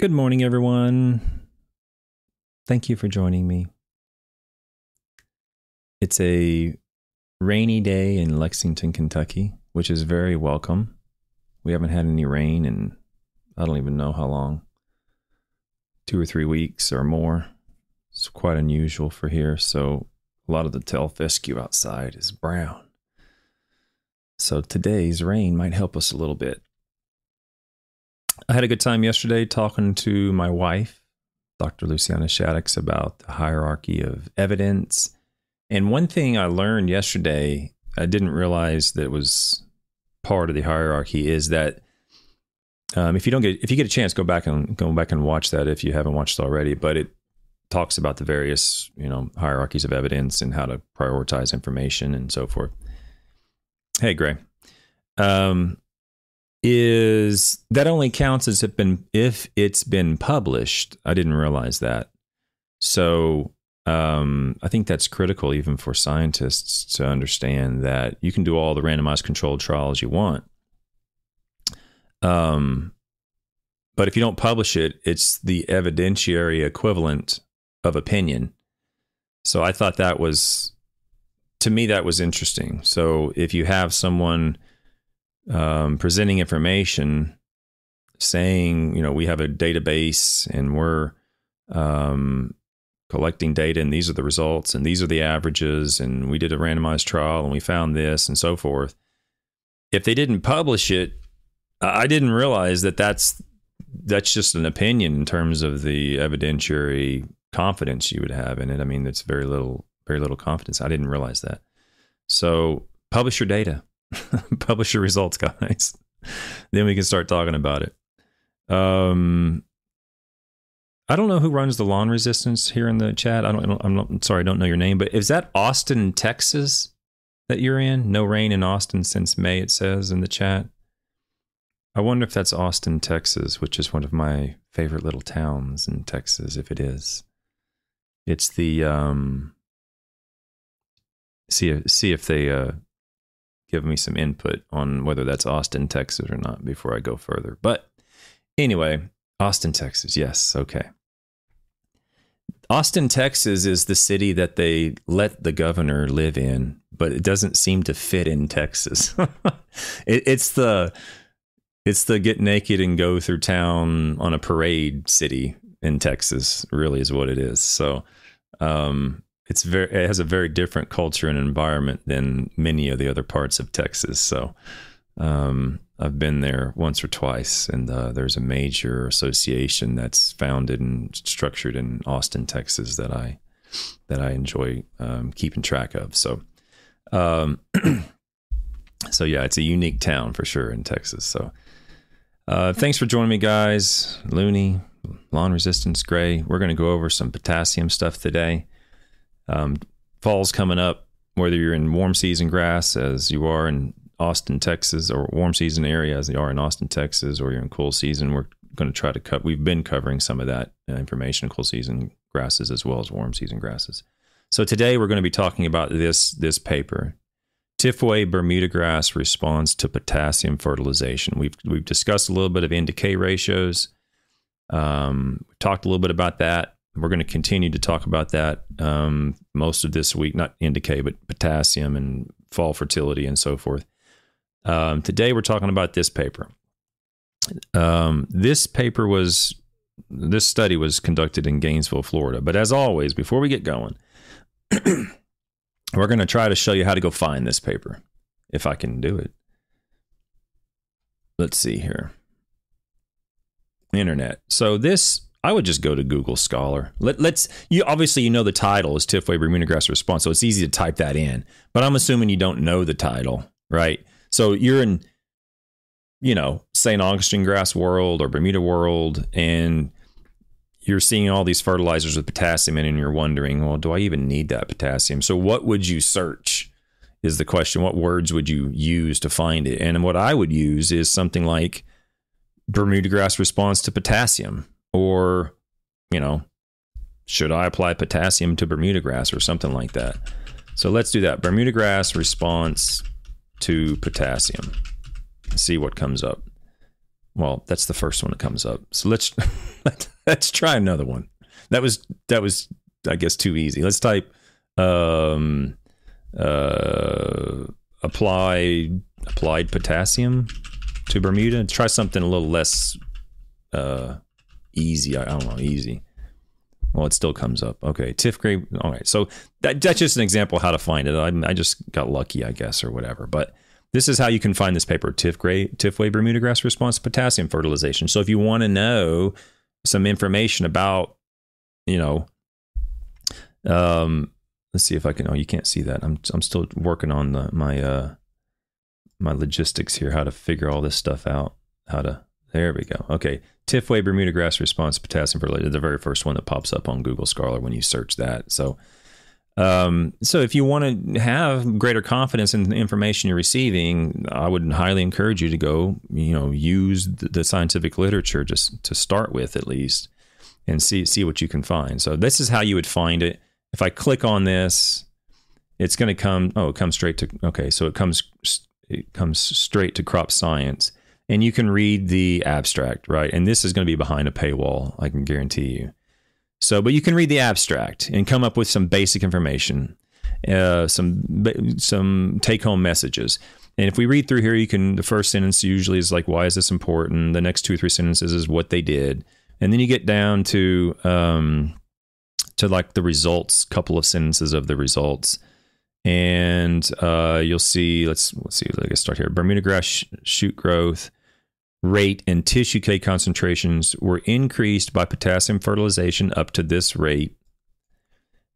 Good morning, everyone. Thank you for joining me. It's a rainy day in Lexington, Kentucky, which is very welcome. We haven't had any rain in I don't even know how long two or three weeks or more. It's quite unusual for here. So a lot of the tall fescue outside is brown. So today's rain might help us a little bit. I had a good time yesterday talking to my wife, Dr. Luciana Shaddox, about the hierarchy of evidence. And one thing I learned yesterday, I didn't realize that was part of the hierarchy, is that um, if you don't get if you get a chance, go back and go back and watch that if you haven't watched already. But it talks about the various you know hierarchies of evidence and how to prioritize information and so forth. Hey, Gray. Um, is that only counts as if been if it's been published. I didn't realize that. So um, I think that's critical even for scientists to understand that you can do all the randomized controlled trials you want. Um, but if you don't publish it, it's the evidentiary equivalent of opinion. So I thought that was, to me, that was interesting. So if you have someone um, presenting information saying, you know, we have a database and we're um, collecting data and these are the results and these are the averages and we did a randomized trial and we found this and so forth. If they didn't publish it, I didn't realize that that's that's just an opinion in terms of the evidentiary confidence you would have in it. I mean, it's very little very little confidence. I didn't realize that. So publish your data. publish your results, guys. then we can start talking about it. Um, I don't know who runs the lawn resistance here in the chat. I don't. I'm not, sorry, I don't know your name, but is that Austin, Texas, that you're in? No rain in Austin since May. It says in the chat. I wonder if that's Austin, Texas, which is one of my favorite little towns in Texas. If it is, it's the um. See see if they uh give me some input on whether that's Austin, Texas or not before I go further. But anyway, Austin, Texas. Yes. Okay. Austin, Texas is the city that they let the governor live in, but it doesn't seem to fit in Texas. it, it's the it's the get naked and go through town on a parade city in Texas, really is what it is. So um, it's very it has a very different culture and environment than many of the other parts of Texas. So um, I've been there once or twice, and uh, there's a major association that's founded and structured in Austin, Texas that I that I enjoy um, keeping track of. So, um, so yeah, it's a unique town for sure in Texas. So, uh, thanks for joining me, guys. Looney, lawn resistance, gray. We're going to go over some potassium stuff today. Um, fall's coming up, whether you're in warm season grass as you are in Austin, Texas, or warm season area as you are in Austin, Texas, or you're in cool season. We're going to try to cut. We've been covering some of that information, cool season grasses as well as warm season grasses. So today we're going to be talking about this this paper, Tifway Bermuda grass responds to potassium fertilization. We've we've discussed a little bit of NDK ratios. Um, we talked a little bit about that. We're going to continue to talk about that um, most of this week, not NDK, but potassium and fall fertility and so forth. Um, today, we're talking about this paper. Um, this paper was, this study was conducted in Gainesville, Florida. But as always, before we get going, we're going to try to show you how to go find this paper, if I can do it. Let's see here. Internet. So this I would just go to Google Scholar. Let, us you obviously you know the title is Tifway Bermuda grass response, so it's easy to type that in. But I'm assuming you don't know the title, right? So you're in, you know, St. Augustine grass world or Bermuda world, and you're seeing all these fertilizers with potassium in, and you're wondering, well, do I even need that potassium? So what would you search? Is the question. What words would you use to find it? And what I would use is something like Bermuda grass response to potassium or, you know, should I apply potassium to Bermuda grass or something like that? So let's do that. Bermuda grass response to potassium. See what comes up. well, that's the first one that comes up. So let's let's try another one. That was that was I guess too easy. Let's type um, uh, applied applied potassium to Bermuda. Try something a little less uh, easy. I don't know, easy. Well, it still comes up. Okay, TIFF gray. All right, so that, that's just an example how to find it. I, I just got lucky, I guess, or whatever. But this is how you can find this paper: TIFF Tifway Bermuda grass response to potassium fertilization. So if you want to know some information about, you know, um, let's see if I can. Oh, you can't see that. I'm I'm still working on the my uh my logistics here, how to figure all this stuff out. How to there we go. Okay. Tifway Bermuda grass response potassium fertilizer, the very first one that pops up on Google Scholar when you search that. So um, so if you want to have greater confidence in the information you're receiving, I would highly encourage you to go, you know, use the scientific literature just to start with at least and see see what you can find. So this is how you would find it. If I click on this, it's going to come. Oh, it comes straight to. Okay, so it comes it comes straight to crop science, and you can read the abstract, right? And this is going to be behind a paywall. I can guarantee you. So, but you can read the abstract and come up with some basic information, uh, some some take home messages. And if we read through here, you can the first sentence usually is like, "Why is this important?" The next two or three sentences is what they did, and then you get down to um, to like the results, couple of sentences of the results, and uh, you'll see. Let's let's see. Let's start here. Bermuda grass sh- shoot growth rate and tissue K concentrations were increased by potassium fertilization up to this rate.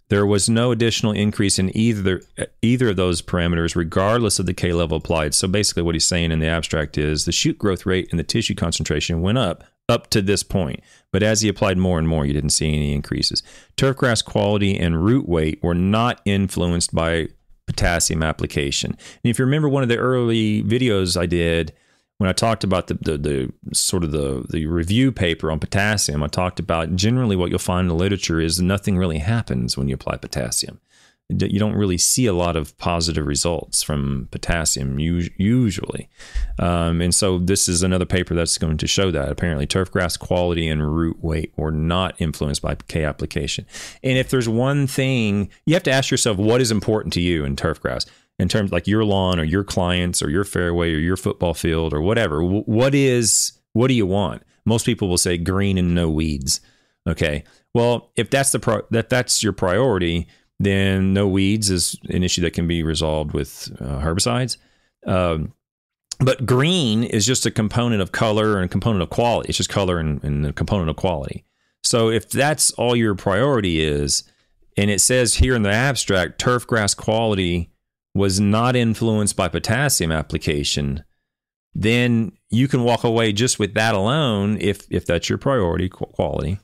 There was no additional increase in either either of those parameters, regardless of the K level applied. So basically, what he's saying in the abstract is the shoot growth rate and the tissue concentration went up up to this point. But as he applied more and more, you didn't see any increases. Turfgrass quality and root weight were not influenced by potassium application. And if you remember one of the early videos I did when I talked about the, the, the sort of the, the review paper on potassium, I talked about generally what you'll find in the literature is nothing really happens when you apply potassium you don't really see a lot of positive results from potassium usually. Um, and so this is another paper that's going to show that apparently turf grass quality and root weight were not influenced by K application. And if there's one thing you have to ask yourself, what is important to you in turf grass? In terms like your lawn or your clients or your fairway or your football field or whatever, what is what do you want? Most people will say green and no weeds. Okay, well if that's the pro- that that's your priority, then no weeds is an issue that can be resolved with uh, herbicides. Um, but green is just a component of color and a component of quality. It's just color and, and a component of quality. So if that's all your priority is, and it says here in the abstract, turf grass quality was not influenced by potassium application, then you can walk away just with that alone, if if that's your priority quality,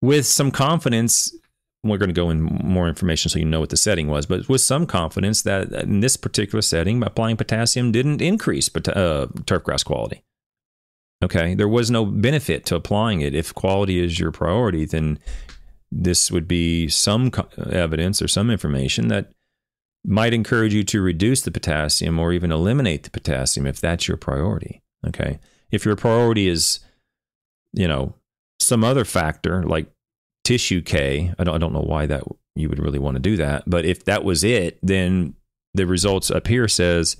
with some confidence we're going to go in more information so you know what the setting was, but with some confidence that in this particular setting, applying potassium didn't increase uh, turf grass quality. Okay, there was no benefit to applying it. If quality is your priority, then this would be some evidence or some information that might encourage you to reduce the potassium or even eliminate the potassium if that's your priority. Okay, if your priority is, you know, some other factor like tissue K. I don't, I don't know why that you would really want to do that, but if that was it, then the results up here says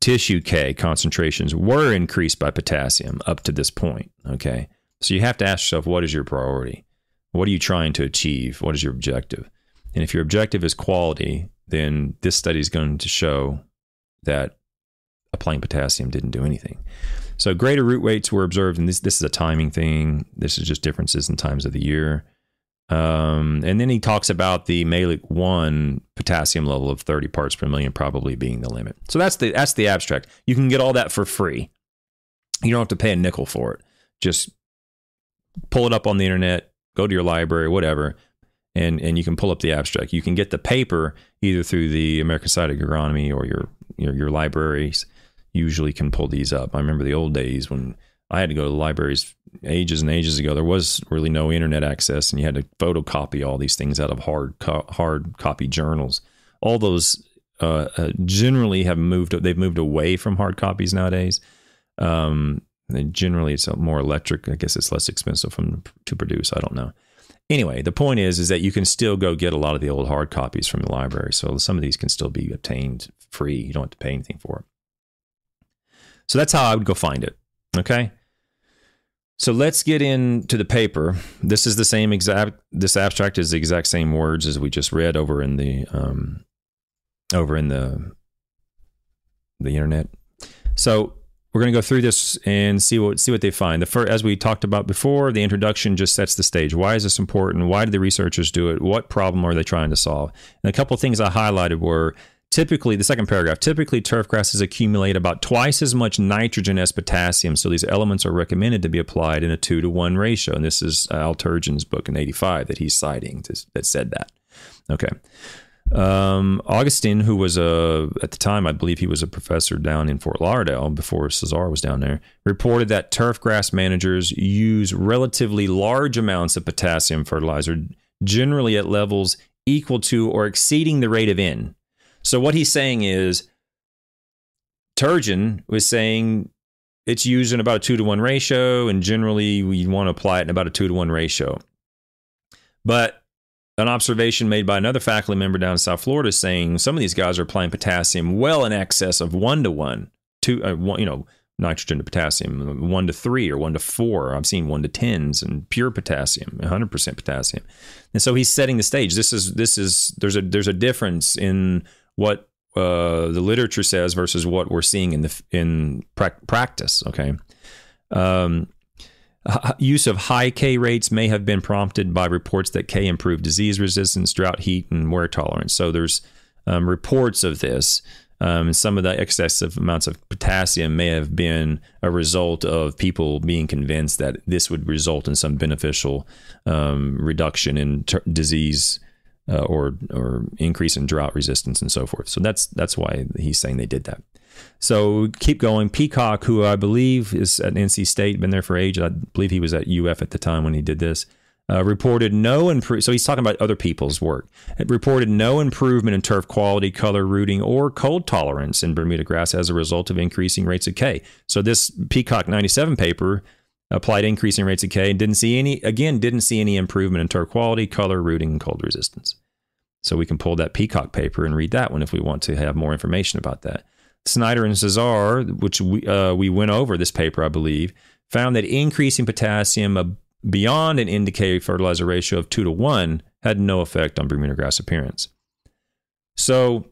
tissue K concentrations were increased by potassium up to this point. Okay. So you have to ask yourself, what is your priority? What are you trying to achieve? What is your objective? And if your objective is quality, then this study is going to show that applying potassium didn't do anything. So greater root weights were observed, and this this is a timing thing. This is just differences in times of the year. Um, and then he talks about the Mehlich 1 potassium level of 30 parts per million probably being the limit. So that's the that's the abstract. You can get all that for free. You don't have to pay a nickel for it. Just pull it up on the internet, go to your library, whatever, and and you can pull up the abstract. You can get the paper either through the American Society of Agronomy or your your, your libraries usually can pull these up. I remember the old days when I had to go to the libraries ages and ages ago. There was really no internet access, and you had to photocopy all these things out of hard co- hard copy journals. All those uh, uh, generally have moved. They've moved away from hard copies nowadays. Um, generally, it's more electric. I guess it's less expensive from to produce. I don't know. Anyway, the point is, is that you can still go get a lot of the old hard copies from the library. So some of these can still be obtained free. You don't have to pay anything for it. So that's how I would go find it. Okay. So let's get into the paper. This is the same exact. This abstract is the exact same words as we just read over in the um, over in the the internet. So we're going to go through this and see what see what they find. The first, as we talked about before, the introduction just sets the stage. Why is this important? Why did the researchers do it? What problem are they trying to solve? And a couple of things I highlighted were Typically, the second paragraph, typically turf grasses accumulate about twice as much nitrogen as potassium. So these elements are recommended to be applied in a two to one ratio. And this is Al Turgeon's book in 85 that he's citing that said that. Okay. Um, Augustin, who was a, at the time, I believe he was a professor down in Fort Lauderdale before Cisar was down there, reported that turf grass managers use relatively large amounts of potassium fertilizer, generally at levels equal to or exceeding the rate of N. So what he's saying is Turgeon was saying it's used in about a two to one ratio, and generally we want to apply it in about a two to one ratio. But an observation made by another faculty member down in South Florida saying some of these guys are applying potassium well in excess of one to one, two, uh, you know, nitrogen to potassium, one to three or one to four. I've seen one to tens and pure potassium, 100% potassium. And so he's setting the stage. This is this is there's a there's a difference in what uh, the literature says versus what we're seeing in the in pra- practice. Okay, um, use of high K rates may have been prompted by reports that K improved disease resistance, drought, heat, and wear tolerance. So there's um, reports of this. Um, some of the excessive amounts of potassium may have been a result of people being convinced that this would result in some beneficial um, reduction in ter- disease uh, or or increase in drought resistance and so forth. So that's that's why he's saying they did that. So keep going. Peacock, who I believe is at NC State, been there for ages. I believe he was at UF at the time when he did this. Uh, reported no improve. So he's talking about other people's work. It reported no improvement in turf quality, color, rooting, or cold tolerance in Bermuda grass as a result of increasing rates of K. So this Peacock 97 paper applied increasing rates of K and didn't see any, again, didn't see any improvement in turf quality, color, rooting, and cold resistance. So we can pull that Peacock paper and read that one if we want to have more information about that. Snyder and Cisar, which we, uh, we went over this paper, I believe, found that increasing potassium beyond an indicated fertilizer ratio of two to one had no effect on Bermuda grass appearance. So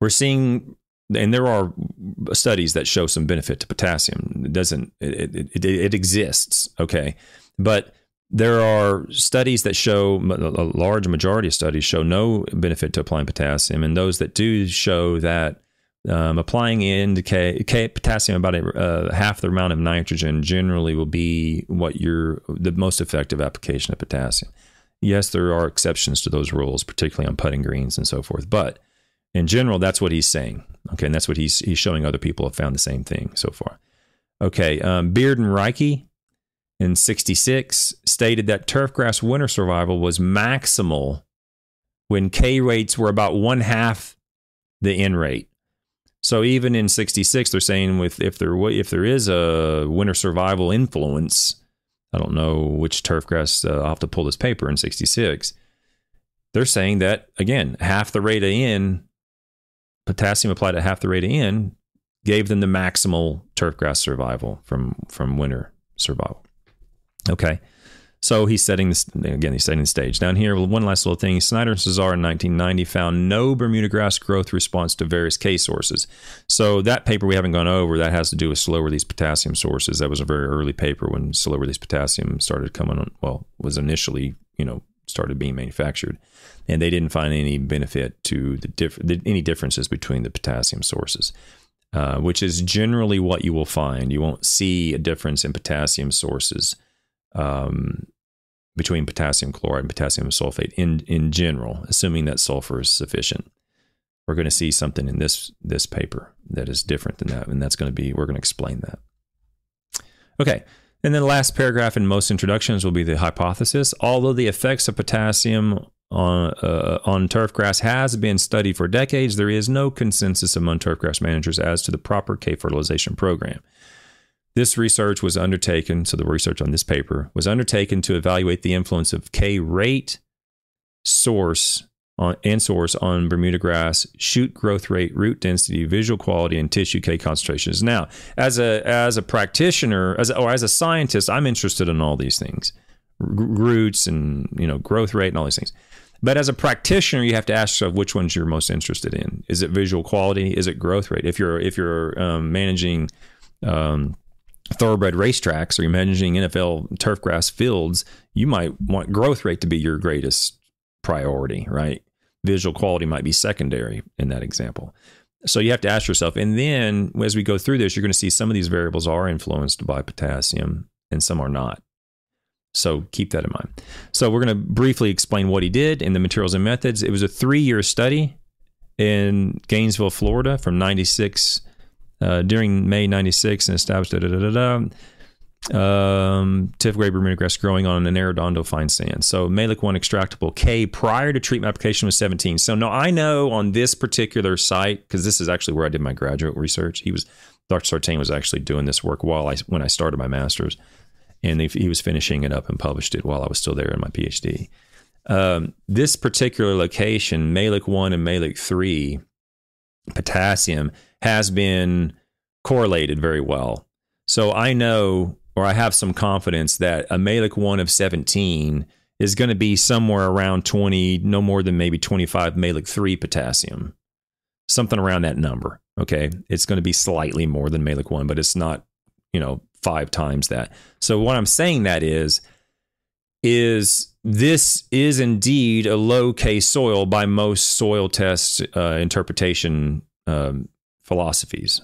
we're seeing and there are studies that show some benefit to potassium. It doesn't it, it, it, exists, okay, but there are studies that show a large majority of studies show no benefit to applying potassium, and those that do show that um, applying in potassium about a, uh, half the amount of nitrogen generally will be what your the most effective application of potassium. Yes, there are exceptions to those rules, particularly on putting greens and so forth, but in general, that's what he's saying. Okay, and that's what he's he's showing other people have found the same thing so far. Okay, um, Beard and Rieke in 66 stated that turfgrass winter survival was maximal when K rates were about one half the N rate. So even in 66, they're saying with if there if there is a winter survival influence, I don't know which turfgrass. Uh, I'll have to pull this paper in 66. They're saying that again, half the rate of N potassium applied at half the rate of N gave them the maximal turfgrass survival from from winter survival. Okay. So he's setting this again. He's setting the stage down here. One last little thing: Snyder and Cisar in 1990 found no Bermuda grass growth response to various K sources. So that paper we haven't gone over that has to do with slow release potassium sources. That was a very early paper when slow release potassium started coming on. Well, was initially you know started being manufactured, and they didn't find any benefit to the, diff- the any differences between the potassium sources. Uh, which is generally what you will find. You won't see a difference in potassium sources um, between potassium chloride and potassium sulfate in in general, assuming that sulfur is sufficient. We're going to see something in this this paper that is different than that, and that's going to be we're going to explain that. Okay, and then the last paragraph in most introductions will be the hypothesis. Although the effects of potassium on, uh, on turfgrass has been studied for decades, there is no consensus among turfgrass managers as to the proper K fertilization program. This research was undertaken, so the research on this paper was undertaken to evaluate the influence of K rate, source on, and source on Bermuda grass, shoot growth rate, root density, visual quality, and tissue K concentrations. Now, as a as a practitioner, as a, or as a scientist, I'm interested in all these things, R- roots and you know growth rate and all these things. But as a practitioner, you have to ask yourself which ones you're most interested in. Is it visual quality? Is it growth rate? If you're if you're um, managing um, thoroughbred racetracks or managing NFL turf grass fields, you might want growth rate to be your greatest priority, right? Visual quality might be secondary in that example. So you have to ask yourself, and then as we go through this, you're going to see some of these variables are influenced by potassium and some are not. So keep that in mind. So we're going to briefly explain what he did in the materials and methods. It was a three year study in Gainesville, Florida from 96, uh, during May 96 and established da, da, da, da, um, TIF grade Bermuda grass growing on an Arredondo fine sand. So Mehlich 1 extractable K prior to treatment application was 17. So now I know on this particular site, because this is actually where I did my graduate research. He was, Dr. Sartain was actually doing this work while I, when I started my master's and he was finishing it up and published it while I was still there in my PhD. Um, this particular location, Mehlich 1 and Mehlich 3, potassium has been correlated very well. So I know, or I have some confidence that a Mehlich 1 of 17 is going to be somewhere around 20, no more than maybe 25 Mehlich 3 potassium, something around that number. Okay. It's going to be slightly more than Mehlich 1, but it's not, you know, five times that. So what I'm saying that is is this is indeed a low K soil by most soil test uh, interpretation um, philosophies.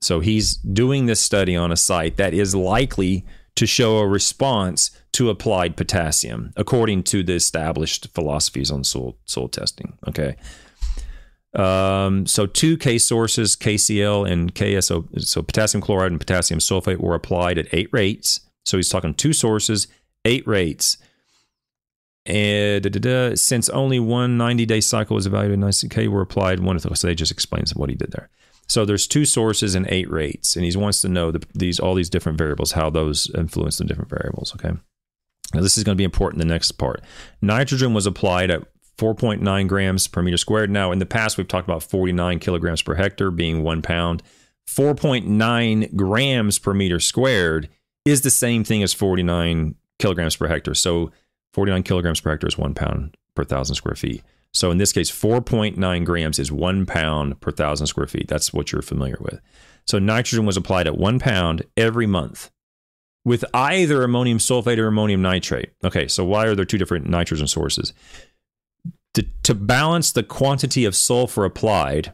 So he's doing this study on a site that is likely to show a response to applied potassium, according to the established philosophies on soil soil testing. Okay. Um, so two K sources, KCl and KSO, so potassium chloride and potassium sulfate were applied at eight rates. So he's talking two sources, eight rates. And da, da, da, since only one 90 day cycle was evaluated, K were applied. One of those, so they just explains what he did there. So there's two sources and eight rates, and he wants to know the, these all these different variables, how those influence the different variables. Okay. Now this is going to be important. in The next part, nitrogen was applied at 4.9 grams per meter squared. Now, in the past, we've talked about 49 kilograms per hectare being one pound. 4.9 grams per meter squared is the same thing as 49 kilograms per hectare. So, 49 kilograms per hectare is one pound per thousand square feet. So, in this case, 4.9 grams is one pound per thousand square feet. That's what you're familiar with. So, nitrogen was applied at one pound every month with either ammonium sulfate or ammonium nitrate. Okay, so why are there two different nitrogen sources? to, to balance the quantity of sulfur applied,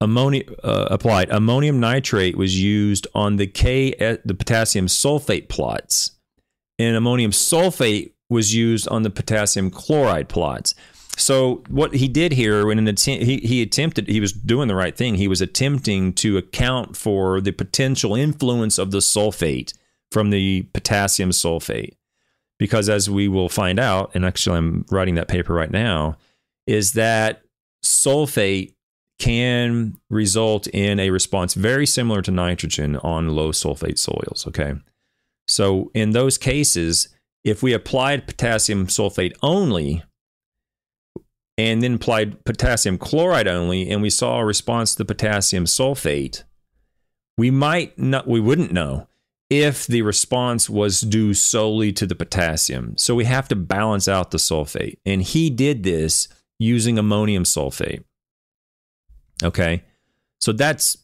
ammonia uh, applied ammonium nitrate was used on the K the potassium sulfate plots, and ammonium sulfate was used on the potassium chloride plots. So what he did here, when he he attempted, he was doing the right thing. He was attempting to account for the potential influence of the sulfate from the potassium sulfate because as we will find out, and actually I'm writing that paper right now, is that sulfate can result in a response very similar to nitrogen on low sulfate soils. Okay. So in those cases, if we applied potassium sulfate only and then applied potassium chloride only and we saw a response to the potassium sulfate, we might not, we wouldn't know if the response was due solely to the potassium. So we have to balance out the sulfate. And he did this using ammonium sulfate. Okay. So that's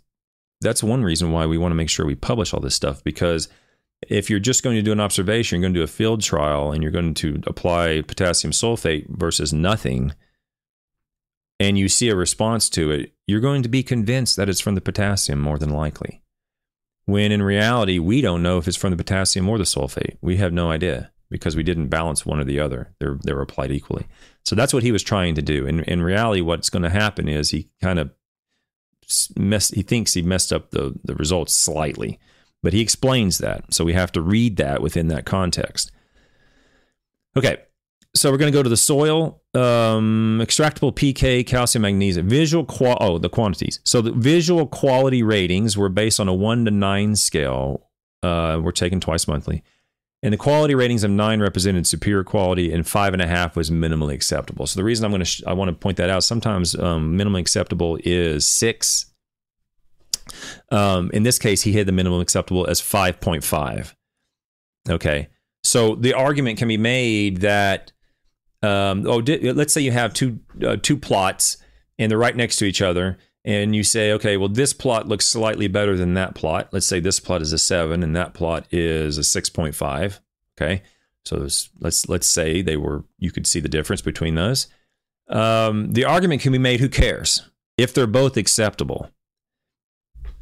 that's one reason why we want to make sure we publish all this stuff because if you're just going to do an observation, you're going to do a field trial and you're going to apply potassium sulfate versus nothing and you see a response to it, you're going to be convinced that it's from the potassium more than likely when in reality, we don't know if it's from the potassium or the sulfate. We have no idea because we didn't balance one or the other. They're, they're applied equally. So that's what he was trying to do. In, in reality, what's going to happen is he kind of messed, he thinks he messed up the, the results slightly, but he explains that. So we have to read that within that context. Okay. So we're going to go to the soil um, extractable pK, calcium, magnesium, visual qual. Oh, the quantities. So the visual quality ratings were based on a one to nine scale. Uh, were taken twice monthly, and the quality ratings of nine represented superior quality, and five and a half was minimally acceptable. So the reason I'm going to sh- I want to point that out. Sometimes um, minimally acceptable is six. Um, in this case, he had the minimum acceptable as five point five. Okay, so the argument can be made that um, oh, let's say you have two uh, two plots and they're right next to each other, and you say, okay, well, this plot looks slightly better than that plot. Let's say this plot is a seven and that plot is a six point five. Okay, so let's let's say they were you could see the difference between those. Um, the argument can be made: who cares if they're both acceptable?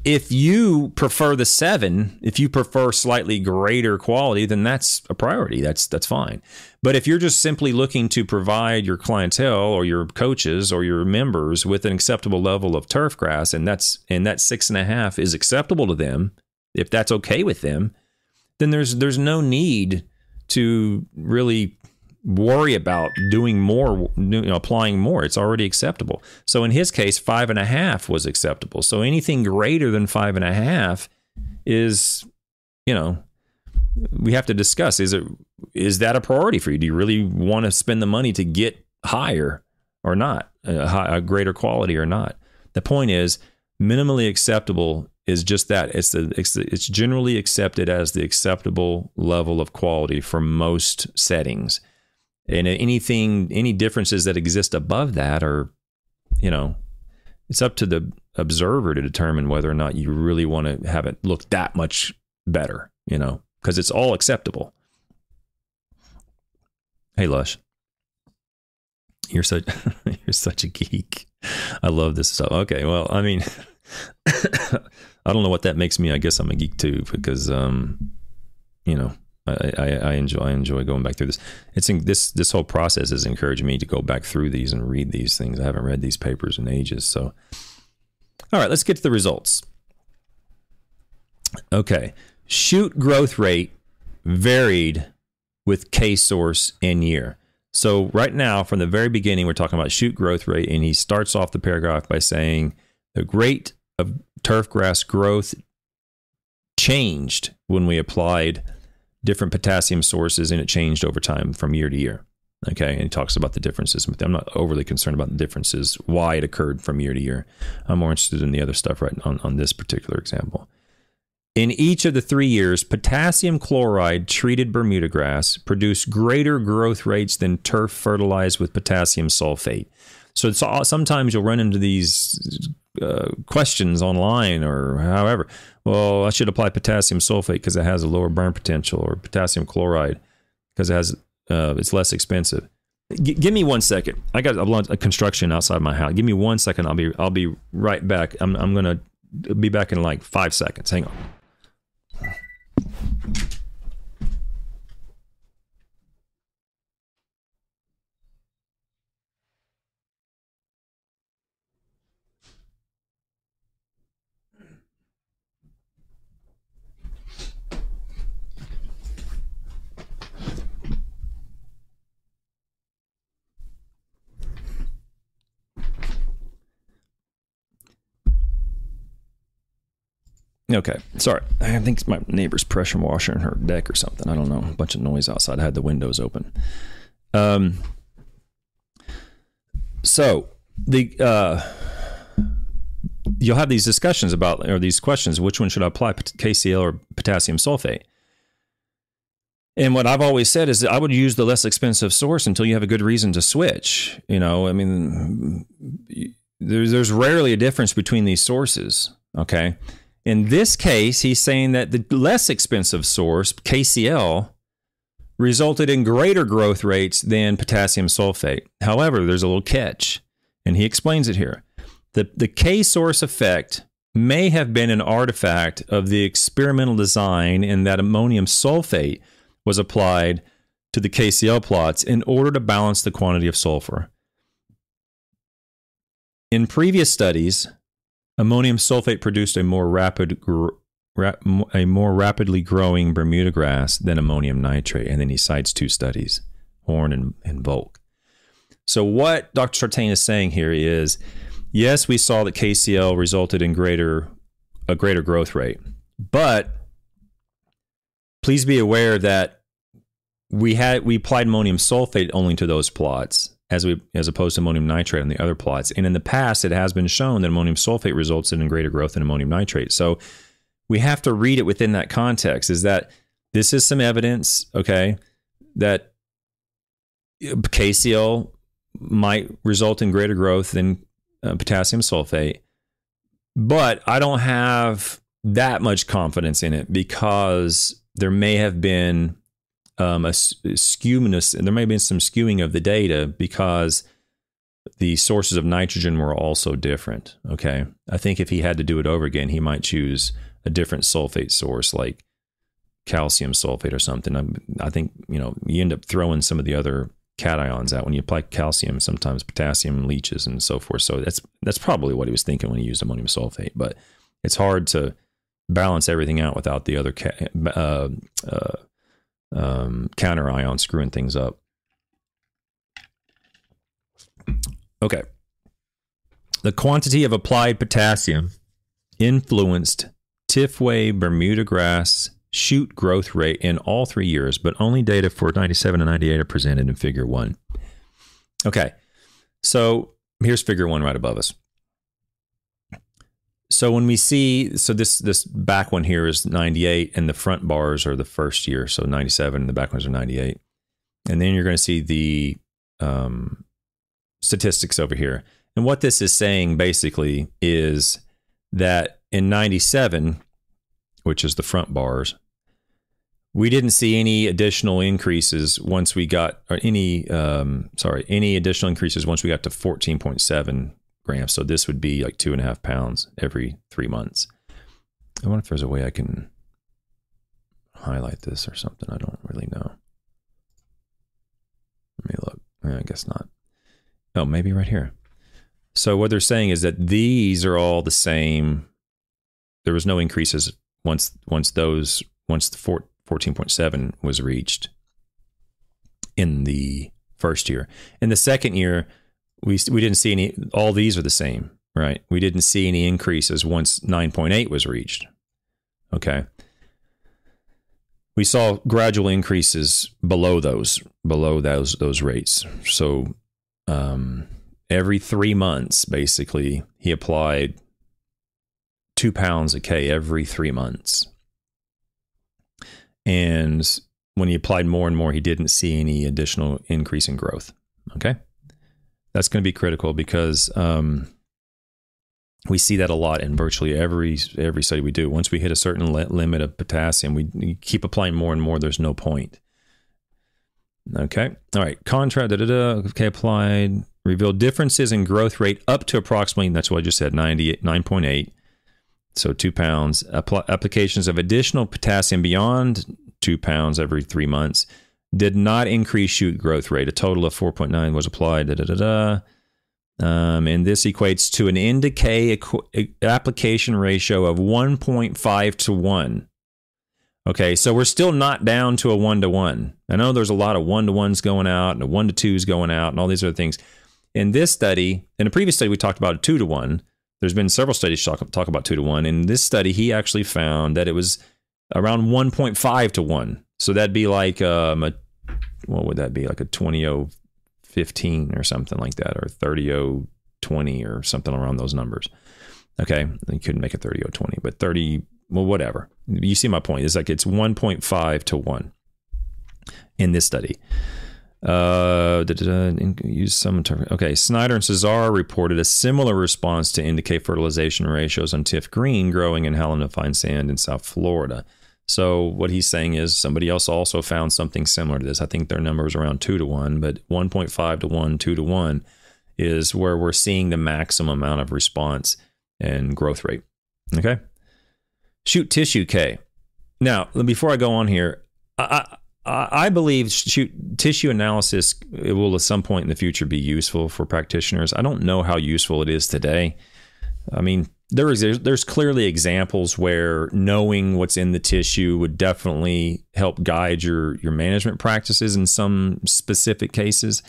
If you prefer the seven, if you prefer slightly greater quality, then that's a priority. That's that's fine. But if you're just simply looking to provide your clientele or your coaches or your members with an acceptable level of turf grass, and that's and that six and a half is acceptable to them, if that's okay with them, then there's there's no need to really worry about doing more, you know, applying more. It's already acceptable. So in his case, five and a half was acceptable. So anything greater than five and a half is, you know, we have to discuss. Is it is that a priority for you? Do you really want to spend the money to get higher or not, a, high, a greater quality or not? The point is, minimally acceptable is just that. It's the it's, it's generally accepted as the acceptable level of quality for most settings and anything any differences that exist above that are you know it's up to the observer to determine whether or not you really want to have it look that much better you know because it's all acceptable. Hey lush. You're such you're such a geek. I love this stuff. Okay well i mean i don't know what that makes me. I guess i'm a geek too because um you know I, I, enjoy I enjoy going back through this. It's this this whole process has encouraged me to go back through these and read these things. I haven't read these papers in ages. So, all right, let's get to the results. Okay, shoot growth rate varied with K source and year. So right now, from the very beginning, we're talking about shoot growth rate, and he starts off the paragraph by saying the rate of turf grass growth changed when we applied different potassium sources and it changed over time from year to year. Okay, and he talks about the differences. But I'm not overly concerned about the differences, why it occurred from year to year. I'm more interested in the other stuff right on, on this particular example. In each of the three years, potassium chloride treated Bermuda grass produced greater growth rates than turf fertilized with potassium sulfate. So sometimes you'll run into these uh, questions online or however. Well, I should apply potassium sulfate because it has a lower burn potential, or potassium chloride because it has uh, it's less expensive. G- give me one second. I got a, a construction outside my house. Give me one second. I'll be I'll be right back. I'm I'm gonna be back in like five seconds. Hang on. Okay, sorry. I think it's my neighbor's pressure washer in her deck or something. I don't know. A bunch of noise outside. I had the windows open. Um. So the uh, you'll have these discussions about or these questions. Which one should I apply, KCl or potassium sulfate? And what I've always said is I would use the less expensive source until you have a good reason to switch. You know, I mean, there's there's rarely a difference between these sources. Okay in this case, he's saying that the less expensive source, KCl, resulted in greater growth rates than potassium sulfate. However, there's a little catch, and he explains it here. The, the K source effect may have been an artifact of the experimental design in that ammonium sulfate was applied to the KCl plots in order to balance the quantity of sulfur. In previous studies, Ammonium sulfate produced a more rapid a more rapidly growing Bermuda grass than ammonium nitrate, and then he cites two studies, Horn and, and Volk. So what Dr. Sartain is saying here is, yes, we saw that KCL resulted in greater a greater growth rate, but please be aware that we had we applied ammonium sulfate only to those plots as we as opposed to ammonium nitrate on the other plots. And in the past, it has been shown that ammonium sulfate results in greater growth than ammonium nitrate. So we have to read it within that context. Is that this is some evidence, okay, that KCl might result in greater growth than uh, potassium sulfate, but I don't have that much confidence in it because there may have been um, a skewness, and there may have been some skewing of the data because the sources of nitrogen were also different. Okay. I think if he had to do it over again, he might choose a different sulfate source like calcium sulfate or something. I, I think, you know, you end up throwing some of the other cations out. When you apply calcium, sometimes potassium leaches and so forth. So that's that's probably what he was thinking when he used ammonium sulfate. But it's hard to balance everything out without the other ca- uh, uh, um, counter ion screwing things up. Okay. The quantity of applied potassium influenced Tifway Bermuda grass shoot growth rate in all three years, but only data for 97 and 98 are presented in figure one. Okay. So here's figure one right above us. So when we see, so this this back one here is 98, and the front bars are the first year, so 97, and the back ones are 98, and then you're going to see the um, statistics over here. And what this is saying basically is that in 97, which is the front bars, we didn't see any additional increases once we got, or any, um, sorry, any additional increases once we got to 14.7 grams. So this would be like two and a half pounds every three months. I wonder if there's a way I can highlight this or something. I don't really know. Let me look. Eh, I guess not. Oh, maybe right here. So what they're saying is that these are all the same. There was no increases once once those once the 14.7 was reached in the first year. In the second year, we we didn't see any. All these are the same, right? We didn't see any increases once 9.8 was reached. Okay. We saw gradual increases below those, below those those rates. So, um, every three months, basically, he applied two pounds a K every three months. And when he applied more and more, he didn't see any additional increase in growth. Okay that's going to be critical because um, we see that a lot in virtually every every study we do. Once we hit a certain le- limit of potassium, we, keep applying more and more. There's no point. Okay. All right. Contrast. Okay. Applied. Revealed differences in growth rate up to approximately. That's what I just said. 98, 9.8. So two pounds. Appl- applications of additional potassium beyond two pounds every three months did not increase shoot growth rate. A total of 4.9 was applied. Da, da, da, da. Um, and this equates to an N to K application ratio of 1.5 to 1. Okay, so we're still not down to a 1 to 1. I know there's a lot of 1 to 1s going out and a 1 to 2s going out and all these other things. In this study, in a previous study, we talked about a 2 to 1. There's been several studies talk, talk about 2 to 1. In this study, he actually found that it was around 1.5 to 1. So that'd be like um, a what would that be? Like a 20015 or something like that, or 30020 or something around those numbers. Okay, you couldn't make a 30020, but 30, well, whatever. You see my point. It's like it's 1.5 to 1 in this study. Uh, use some term. Okay, Snyder and Cisar reported a similar response to indicate fertilization ratios on Tifgreen growing in Helena fine sand in South Florida. So what he's saying is somebody else also found something similar to this. I think their number is around two to one, but 1.5 to one, two to one is where we're seeing the maximum amount of response and growth rate. Okay. Shoot tissue K. Now, before I go on here, I, I, I believe shoot tissue analysis it will at some point in the future be useful for practitioners. I don't know how useful it is today. I mean, there is there's clearly examples where knowing what's in the tissue would definitely help guide your your management practices in some specific cases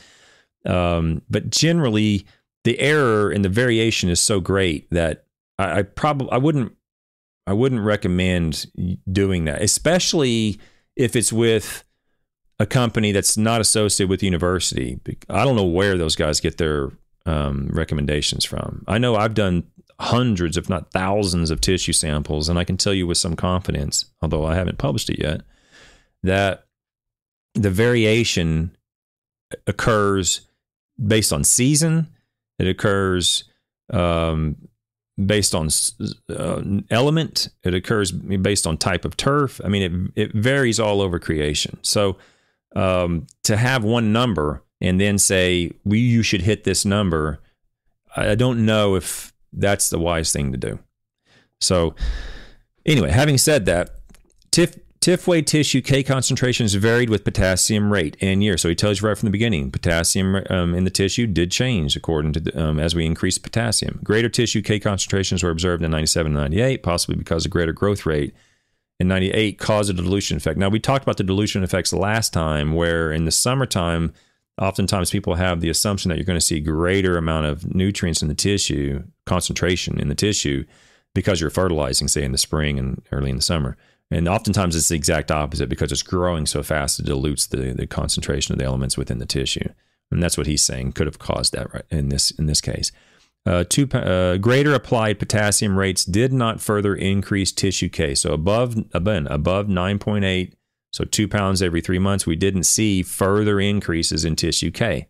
Um, but generally, the error and the variation is so great that I, I probably I wouldn't I wouldn't recommend doing that, especially if it's with a company that's not associated with university. I don't know where those guys get their um, recommendations from. I know I've done hundreds, if not thousands, of tissue samples, and I can tell you with some confidence, although I haven't published it yet, that the variation occurs based on season. It occurs um, based on uh, element. It occurs based on type of turf. I mean, it it varies all over creation. So um, to have one number and then say we you should hit this number, I don't know if that's the wise thing to do. So anyway, having said that, TIF TIFWay tissue K concentrations varied with potassium rate and year. So he tells you right from the beginning, potassium um, in the tissue did change according to the, um, as we increased potassium. Greater tissue K concentrations were observed in 97 and 98, possibly because of greater growth rate. In 98 caused a dilution effect. Now we talked about the dilution effects last time, where in the summertime, oftentimes people have the assumption that you're going to see greater amount of nutrients in the tissue, concentration in the tissue, because you're fertilizing, say in the spring and early in the summer. And oftentimes it's the exact opposite because it's growing so fast it dilutes the, the concentration of the elements within the tissue. And that's what he's saying could have caused that right in this in this case. Uh, two, uh, greater applied potassium rates did not further increase tissue K. So above above, above 9.8, so two pounds every three months, we didn't see further increases in tissue K.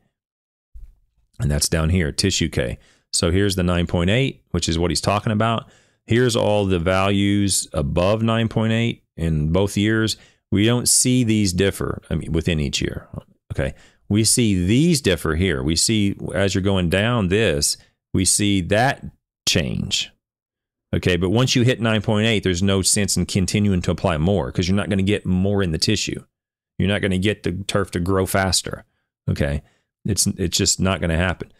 And that's down here, tissue K. So here's the 9.8, which is what he's talking about here's all the values above 9.8 in both years. We don't see these differ. I mean, within each year. Okay. We see these differ here. We see as you're going down this, we see that change. Okay. But once you hit 9.8, there's no sense in continuing to apply more because you're not going to get more in the tissue. You're not going to get the turf to grow faster. Okay. It's, it's just not going to happen.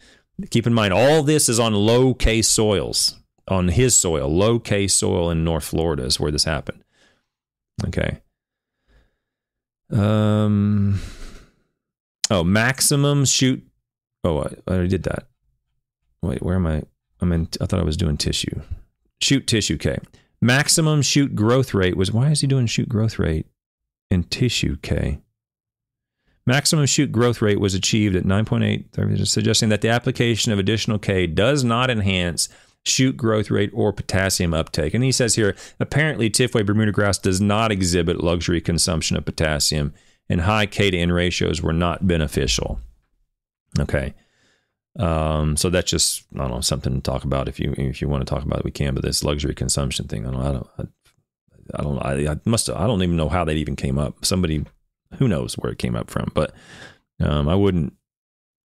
Keep in mind, all this is on low K soils on his soil, low K soil in North Florida is where this happened. Okay. Um. Oh, maximum shoot. Oh, I, I did that. Wait, where am I? I'm in. I thought I was doing tissue. Shoot tissue K. Maximum shoot growth rate was. Why is he doing shoot growth rate in tissue K? Maximum shoot growth rate was achieved at 9.8, suggesting that the application of additional K does not enhance shoot growth rate, or potassium uptake. And he says here apparently, Tifway Bermuda grass does not exhibit luxury consumption of potassium, and high K to N ratios were not beneficial. Okay. Um, so that's just I don't know something to talk about if you if you want to talk about it we can but this luxury consumption thing I don't I don't I, don't I, I must I don't even know how that even came up somebody who knows where it came up from but um, I wouldn't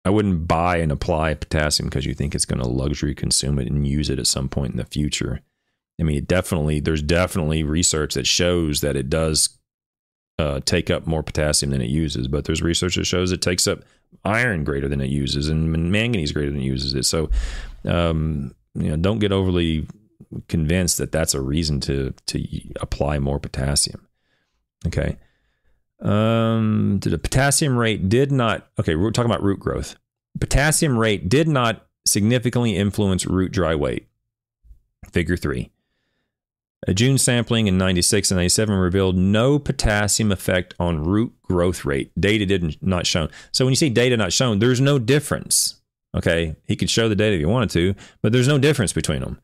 I wouldn't buy and apply potassium because you think it's going to luxury consume it and use it at some point in the future. I mean, it definitely there's definitely research that shows that it does uh, take up more potassium than it uses, but there's research that shows it takes up iron greater than it uses and manganese greater than it uses it. So, um, you know, don't get overly convinced that that's a reason to to apply more potassium. Okay. Um, the potassium rate did not. Okay, we're talking about root growth. Potassium rate did not significantly influence root dry weight. Figure three. A June sampling in 96 and 97 revealed no potassium effect on root growth rate. Data did not not shown. So when you see data not shown, there's no difference. Okay, he could show the data if he wanted to, but there's no difference between them.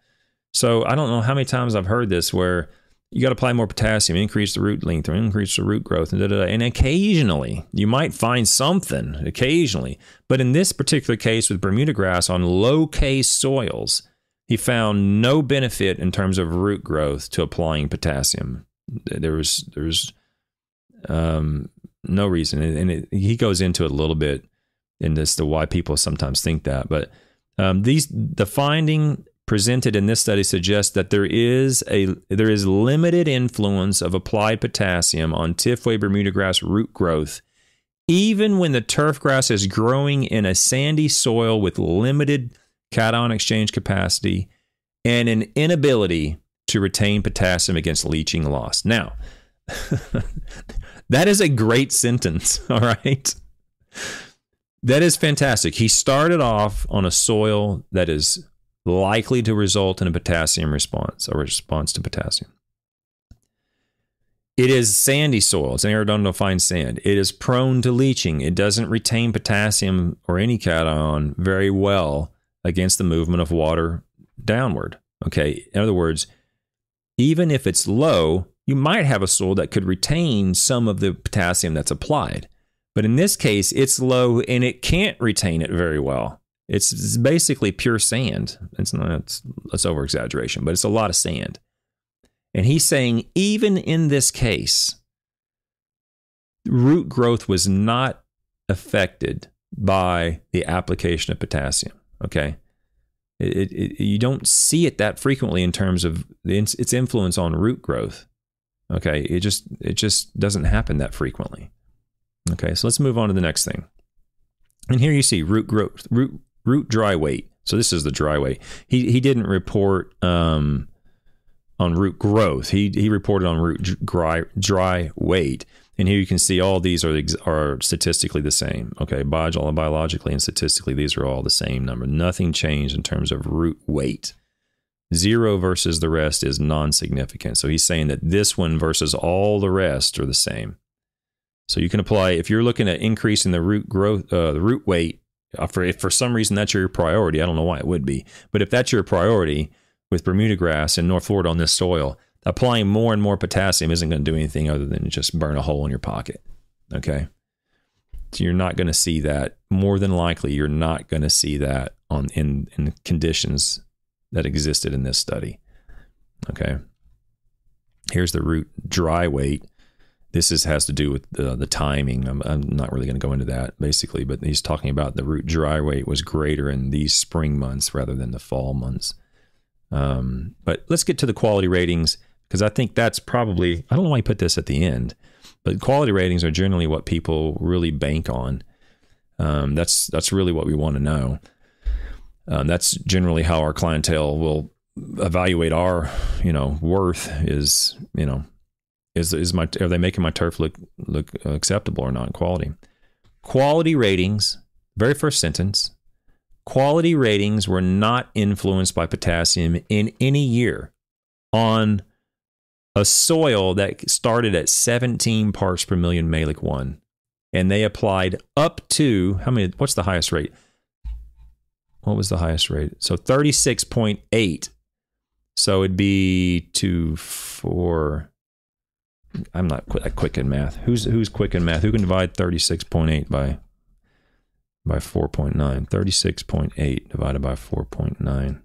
So I don't know how many times I've heard this where you got to apply more potassium, increase the root length, or increase the root growth, and, da, da, da. and occasionally you might find something. Occasionally, but in this particular case with Bermuda grass on low K soils, he found no benefit in terms of root growth to applying potassium. There was there was um, no reason, and it, he goes into it a little bit in this the why people sometimes think that, but. Um, these the finding presented in this study suggests that there is a there is limited influence of applied potassium on Tifway Bermuda grass root growth, even when the turf grass is growing in a sandy soil with limited cation exchange capacity and an inability to retain potassium against leaching loss. Now, that is a great sentence, all right? That is fantastic. He started off on a soil that is likely to result in a potassium response, a response to potassium. It is sandy soil. It's an arenoidal fine sand. It is prone to leaching. It doesn't retain potassium or any cation very well against the movement of water downward. Okay. In other words, even if it's low, you might have a soil that could retain some of the potassium that's applied. But in this case, it's low and it can't retain it very well. It's, it's basically pure sand. It's not it's, it's over exaggeration, but it's a lot of sand. And he's saying even in this case, root growth was not affected by the application of potassium. Okay. It, it, you don't see it that frequently in terms of its influence on root growth. Okay, it just it just doesn't happen that frequently. Okay, so let's move on to the next thing. And here you see root growth, root root dry weight. So this is the dry weight. He he didn't report um, on root growth. He he reported on root dry dry weight. And here you can see all these are are statistically the same. Okay, biologically and statistically, these are all the same number. Nothing changed in terms of root weight. Zero versus the rest is non-significant. So he's saying that this one versus all the rest are the same. So you can apply if you're looking at increasing the root growth, uh, the root weight. Uh, for if for some reason that's your priority, I don't know why it would be, but if that's your priority with Bermuda grass in North Florida on this soil, applying more and more potassium isn't going to do anything other than just burn a hole in your pocket. Okay. So you're not going to see that. More than likely, you're not going to see that on in in conditions that existed in this study. Okay. Here's the root dry weight. This is has to do with the, the timing. I'm, I'm not really going to go into that basically, but he's talking about the root dry weight was greater in these spring months rather than the fall months. Um, but let's get to the quality ratings because I think that's probably I don't know why he put this at the end, but quality ratings are generally what people really bank on. Um, that's that's really what we want to know. Um, that's generally how our clientele will evaluate our you know worth is you know is is my are they making my turf look look acceptable or not quality quality ratings very first sentence quality ratings were not influenced by potassium in any year on a soil that started at 17 parts per million Mehlich 1 and they applied up to how many what's the highest rate? What was the highest rate? So 36.8 so it'd be to four. I'm not uh, quick in math. Who's who's quick in math? Who can divide 36.8 by by 4.9 36.8 divided by 4.9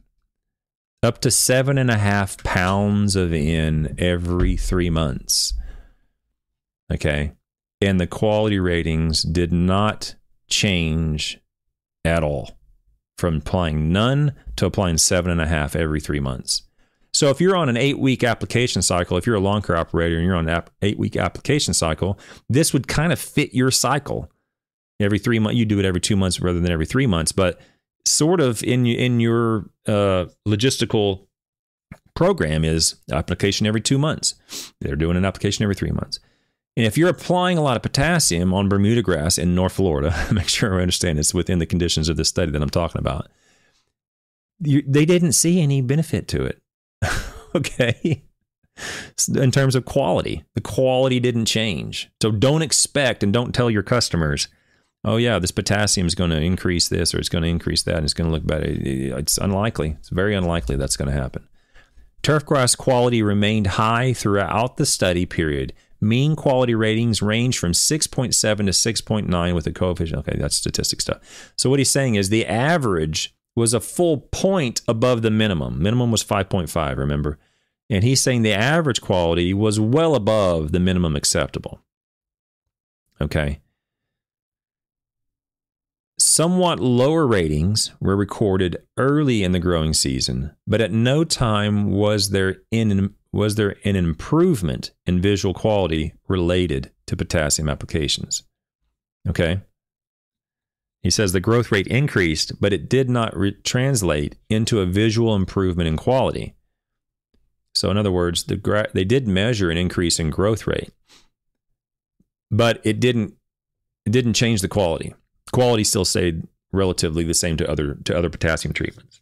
up to seven and a half pounds of N every three months. Okay. And the quality ratings did not change at all from applying none to applying seven and a half every three months. So if you're on an eight week application cycle, if you're a lawn care operator and you're on an eight week application cycle, this would kind of fit your cycle. Every three months, you do it every two months rather than every three months. But sort of in in your uh, logistical program is application every two months. They're doing an application every three months. And if you're applying a lot of potassium on Bermuda grass in North Florida, make sure I understand it's within the conditions of the study that I'm talking about. You, they didn't see any benefit to it. okay. In terms of quality, the quality didn't change. So don't expect and don't tell your customers oh yeah, this potassium is going to increase this or it's going to increase that and it's going to look better. It's unlikely. It's very unlikely that's going to happen. Turfgrass quality remained high throughout the study period. Mean quality ratings range from 6.7 to 6.9 with a coefficient. Okay, that's statistic stuff. So what he's saying is the average was a full point above the minimum. Minimum was 5.5, remember? And he's saying the average quality was well above the minimum acceptable. Okay. Somewhat lower ratings were recorded early in the growing season, but at no time was there in, was there an improvement in visual quality related to potassium applications. Okay. He says the growth rate increased, but it did not re- translate into a visual improvement in quality. So, in other words, the gra- they did measure an increase in growth rate, but it didn't it didn't change the quality. Quality still stayed relatively the same to other to other potassium treatments.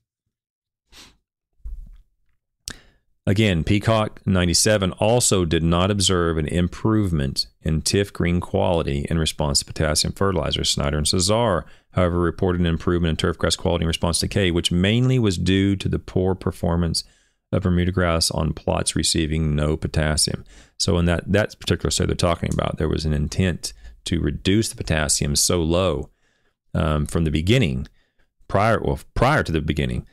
Again, Peacock 97 also did not observe an improvement in TifGreen quality in response to potassium fertilizer. Snyder and Cisar, however, reported an improvement in turf grass quality in response to K, which mainly was due to the poor performance of Bermuda grass on plots receiving no potassium. So in that, that particular study they're talking about, there was an intent to reduce the potassium so low um, from the beginning, prior well, prior to the beginning,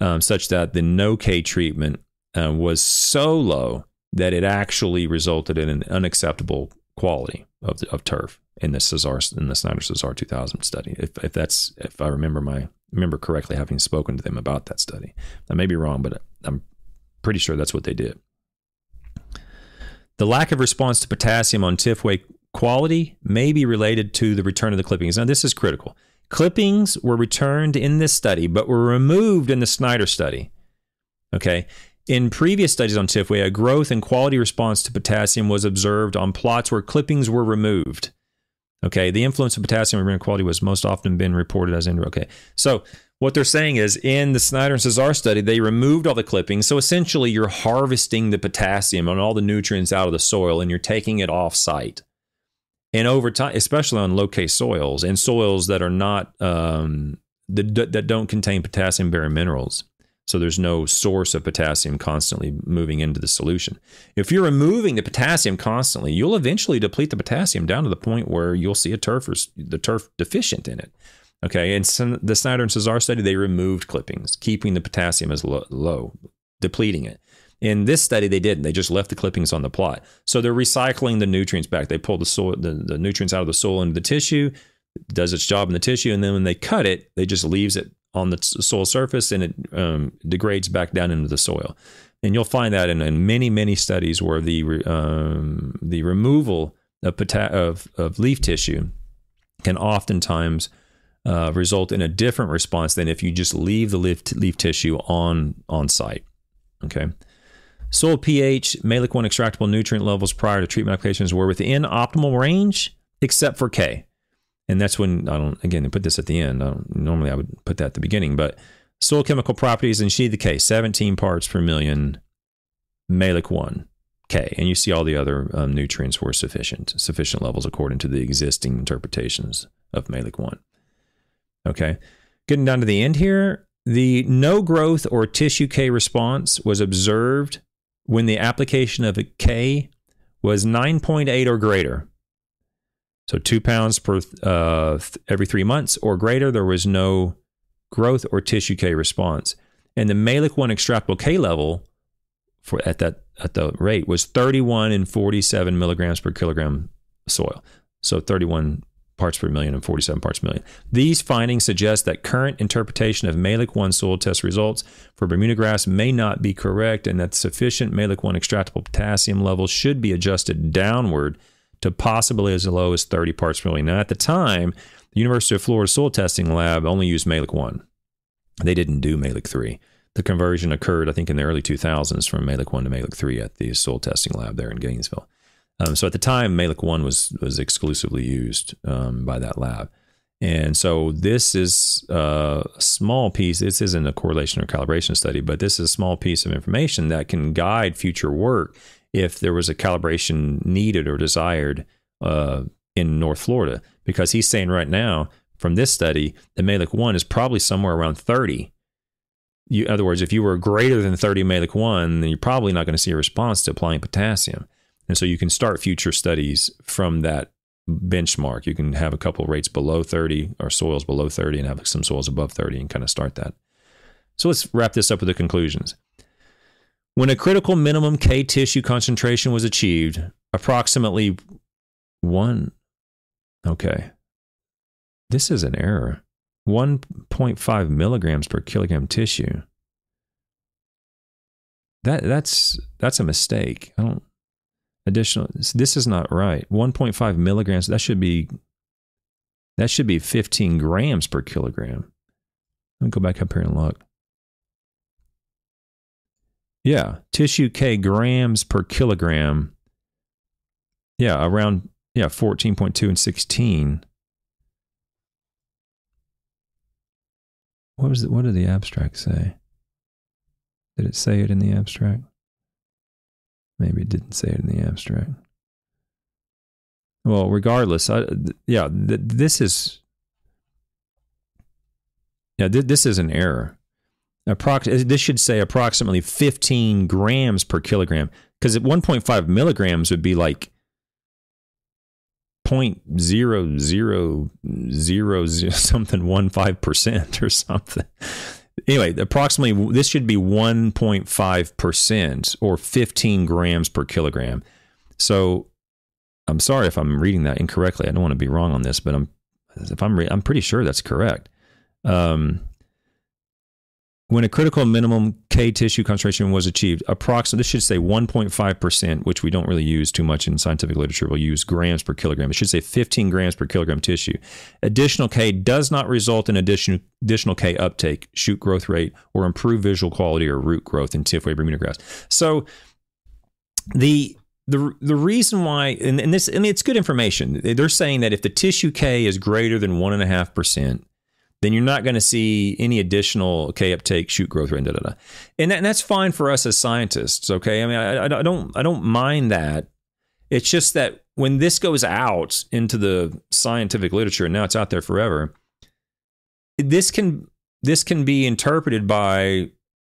um, such that the no K treatment uh, was so low that it actually resulted in an unacceptable quality of, of turf in the Cisar in the Snyder Cisar 2000 study. If, if that's if I remember my remember correctly, having spoken to them about that study, I may be wrong, but I'm pretty sure that's what they did. The lack of response to potassium on TIFWay quality may be related to the return of the clippings. Now, this is critical. Clippings were returned in this study, but were removed in the Snyder study. Okay. In previous studies on TIFWay, a growth and quality response to potassium was observed on plots where clippings were removed. Okay, the influence of potassium on quality was most often been reported as in okay. So what they're saying is in the Snyder and Cisar study, they removed all the clippings. So essentially, you're harvesting the potassium and all the nutrients out of the soil, and you're taking it off site. And over time, especially on low-case soils and soils that are not um, that, that don't contain potassium bearing minerals, so there's no source of potassium constantly moving into the solution. If you're removing the potassium constantly, you'll eventually deplete the potassium down to the point where you'll see a turf or the turf deficient in it. Okay, and the Snyder and Cisar study, they removed clippings, keeping the potassium as low, low, depleting it. In this study, they didn't. They just left the clippings on the plot. So they're recycling the nutrients back. They pull the soil, the, the nutrients out of the soil into the tissue, does its job in the tissue, and then when they cut it, they just leaves it on the soil surface and it um, degrades back down into the soil. And you'll find that in, in many, many studies where the um, the removal of, pota- of, of leaf tissue can oftentimes uh, result in a different response than if you just leave the leaf, t- leaf tissue on on site. Okay. Soil pH, Mehlich 1 extractable nutrient levels prior to treatment applications were within optimal range, except for K and that's when I don't again put this at the end. I normally I would put that at the beginning, but soil chemical properties and she the K, 17 parts per million, Mehlich one K, and you see all the other um, nutrients were sufficient, sufficient levels according to the existing interpretations of Mehlich one. Okay, getting down to the end here, the no growth or tissue K response was observed when the application of a K was 9.8 or greater. So two pounds per uh, every three months or greater, there was no growth or tissue K response. And the Mehlich 1 extractable K level for at that at the rate was 31 and 47 milligrams per kilogram soil. So 31 parts per million and 47 parts per million. These findings suggest that current interpretation of Mehlich 1 soil test results for Bermuda grass may not be correct and that sufficient Mehlich 1 extractable potassium levels should be adjusted downward to possibly as low as 30 parts per million. Now, at the time, the University of Florida soil testing lab only used Mehlich 1. They didn't do Mehlich 3. The conversion occurred, I think, in the early 2000s from Mehlich 1 to Mehlich 3 at the soil testing lab there in Gainesville. Um, so at the time, Mehlich 1 was, was exclusively used um, by that lab. And so this is uh, a small piece. This isn't a correlation or calibration study, but this is a small piece of information that can guide future work if there was a calibration needed or desired uh, in North Florida, because he's saying right now from this study, the Mehlich 1 is probably somewhere around 30. You, in other words, if you were greater than 30 Mehlich 1, then you're probably not going to see a response to applying potassium. And so you can start future studies from that benchmark. You can have a couple rates below 30 or soils below 30 and have some soils above 30 and kind of start that. So let's wrap this up with the conclusions. When a critical minimum K tissue concentration was achieved, approximately one, okay, this is an error, 1.5 milligrams per kilogram tissue. That that's that's a mistake. I don't additional. This is not right. 1.5 milligrams. That should be that should be 15 grams per kilogram. Let me go back up here and look. Yeah, tissue K grams per kilogram. Yeah, around yeah, 14.2 and 16. what was it? What did the abstract say? Did it say it in the abstract? Maybe it didn't say it in the abstract. Well, regardless, I, yeah, th- this is yeah, th- this is an error. Approx- uh, this should say approximately 15 grams per kilogram because at 1.5 milligrams would be like point zero zero zero zero something one five percent or something. Anyway, approximately this should be 1.5 percent or 15 grams per kilogram. So I'm sorry if I'm reading that incorrectly. I don't want to be wrong on this, but I'm if I'm re- I'm pretty sure that's correct. Um, when a critical minimum K tissue concentration was achieved, approximately, this should say 1.5%, which we don't really use too much in scientific literature. We'll use grams per kilogram. It should say 15 grams per kilogram tissue. Additional K does not result in addition, additional K uptake, shoot growth rate, or improved visual quality or root growth in TF Bermuda grass. So the the the reason why and, and this I mean it's good information. They're saying that if the tissue K is greater than one and a half percent, then you're not going to see any additional K uptake, shoot growth rate, da, da, da. And, that, and that's fine for us as scientists. Okay, I mean, I, I don't I don't mind that. It's just that when this goes out into the scientific literature, and now it's out there forever, this can this can be interpreted by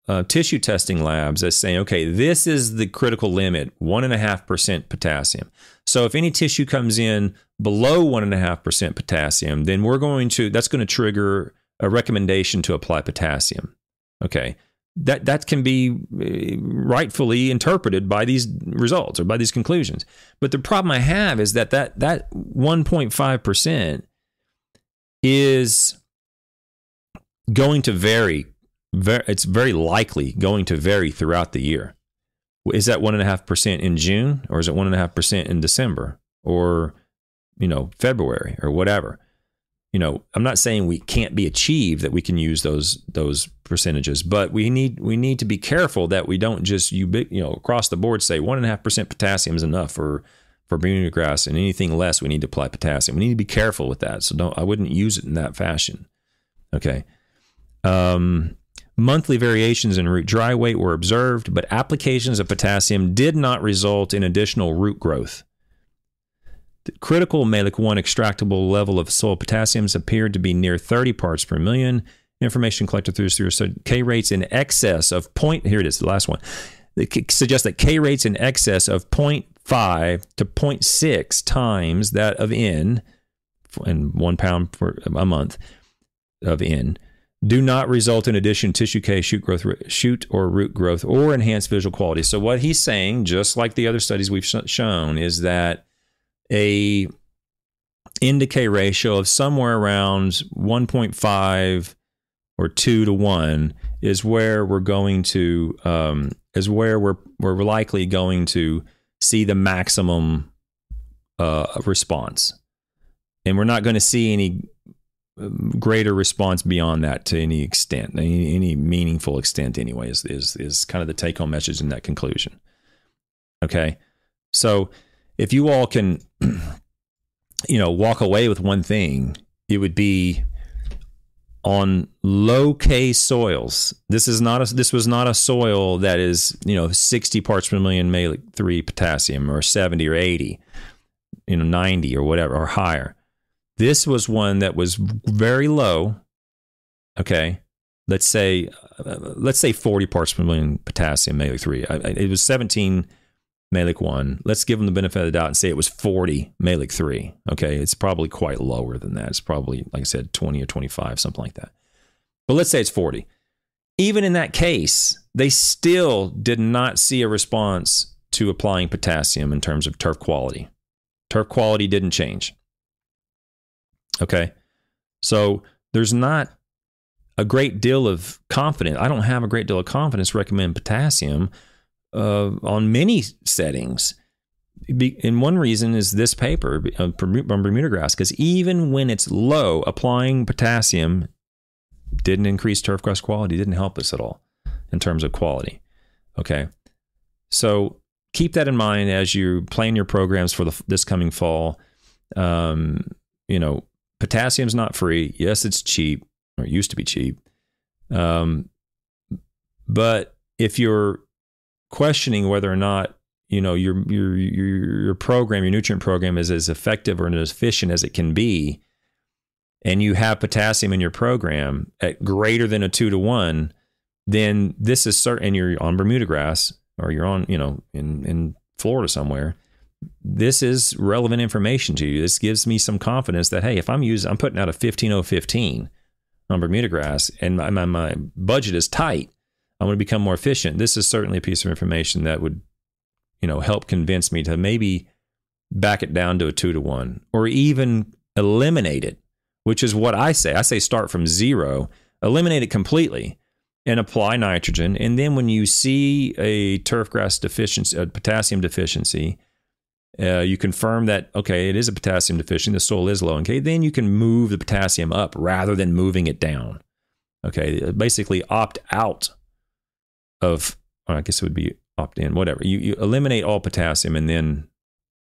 uh, tissue testing labs as saying, okay, this is the critical limit, one and a half percent potassium. So if any tissue comes in below one and a half percent potassium, then we're going to that's going to trigger a recommendation to apply potassium. Okay, that that can be uh, rightfully interpreted by these results or by these conclusions. But the problem I have is that that that 1.5 percent is going to vary very, it's very likely going to vary throughout the year. Is that one and a half percent in June, or is it one and a half percent in December, or you know February, or whatever? You know, I'm not saying we can't be achieved that we can use those those percentages, but we need we need to be careful that we don't just you you know across the board say one and a half percent potassium is enough for for Bermuda grass, and anything less we need to apply potassium. We need to be careful with that. So don't I wouldn't use it in that fashion. Okay. Um, Monthly variations in root dry weight were observed, but applications of potassium did not result in additional root growth. The critical Mehlich 1 extractable level of soil potassiums appeared to be near 30 parts per million. Information collected through through K rates in excess of point. Here it is, the last one. It suggests that K rates in excess of 0.5 to 0.6 times that of N, and one pound per a month of N do not result in addition tissue K shoot growth shoot or root growth or enhanced visual quality. So what he's saying, just like the other studies we've sh- shown, is that a N-to-K ratio of somewhere around 1.5 or 2 to 1 is where we're going to um, is where we're we're likely going to see the maximum uh, response. And we're not going to see any Um, greater response beyond that to any extent, any, any meaningful extent, anyway, is, is, is kind of the take home message in that conclusion. Okay. So if you all can, you know, walk away with one thing, it would be on low K soils. This is not a this was not a soil that is, you know, 60 parts per million Mehlich 3 potassium or 70 or 80, you know, 90 or whatever or higher. This was one that was very low. Okay. Let's say, uh, let's say 40 parts per million potassium, Mehlich 3. I, I, it was 17 Mehlich 1. Let's give them the benefit of the doubt and say it was 40 Mehlich 3. Okay. It's probably quite lower than that. It's probably, like I said, 20 or 25, something like that. But let's say it's 40. Even in that case, they still did not see a response to applying potassium in terms of turf quality. Turf quality didn't change. Okay. So there's not a great deal of confidence. I don't have a great deal of confidence recommend potassium uh, on many settings. And one reason is this paper on Bermuda grass, because even when it's low, applying potassium didn't increase turf grass quality, didn't help us at all in terms of quality. Okay. So keep that in mind as you plan your programs for the, this coming fall. Um, you know, Potassium's not free. Yes, it's cheap, or it used to be cheap. Um, but if you're questioning whether or not you know your your your program, your nutrient program is as effective or as efficient as it can be, and you have potassium in your program at greater than a two to one, then this is certain. And you're on Bermuda grass or you're on you know in in Florida somewhere. This is relevant information to you. This gives me some confidence that hey, if I'm using, I'm putting out a 15015 on Bermuda grass, and my, my, my budget is tight. I'm going to become more efficient. This is certainly a piece of information that would you know, help convince me to maybe back it down to a two to one or even eliminate it, which is what I say. I say start from zero, eliminate it completely and apply nitrogen. And then when you see a turf grass deficiency, a potassium deficiency, uh, you confirm that okay, it is a potassium deficiency. The soil is low. Okay, then you can move the potassium up rather than moving it down. Okay, basically opt out of. I guess it would be opt in, whatever. You, you eliminate all potassium and then,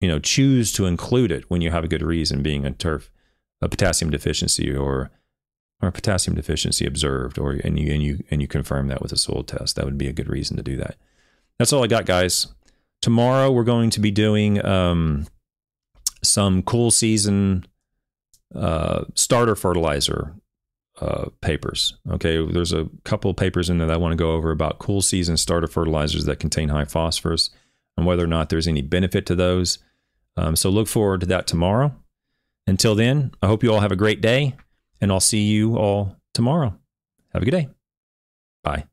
you know, choose to include it when you have a good reason, being a turf, a potassium deficiency or or a potassium deficiency observed, or and you and you and you confirm that with a soil test. That would be a good reason to do that. That's all I got, guys. Tomorrow we're going to be doing um, some cool season uh, starter fertilizer uh, papers. Okay, there's a couple papers in there that I want to go over about cool season starter fertilizers that contain high phosphorus and whether or not there's any benefit to those. Um, so look forward to that tomorrow. Until then, I hope you all have a great day, and I'll see you all tomorrow. Have a good day. Bye.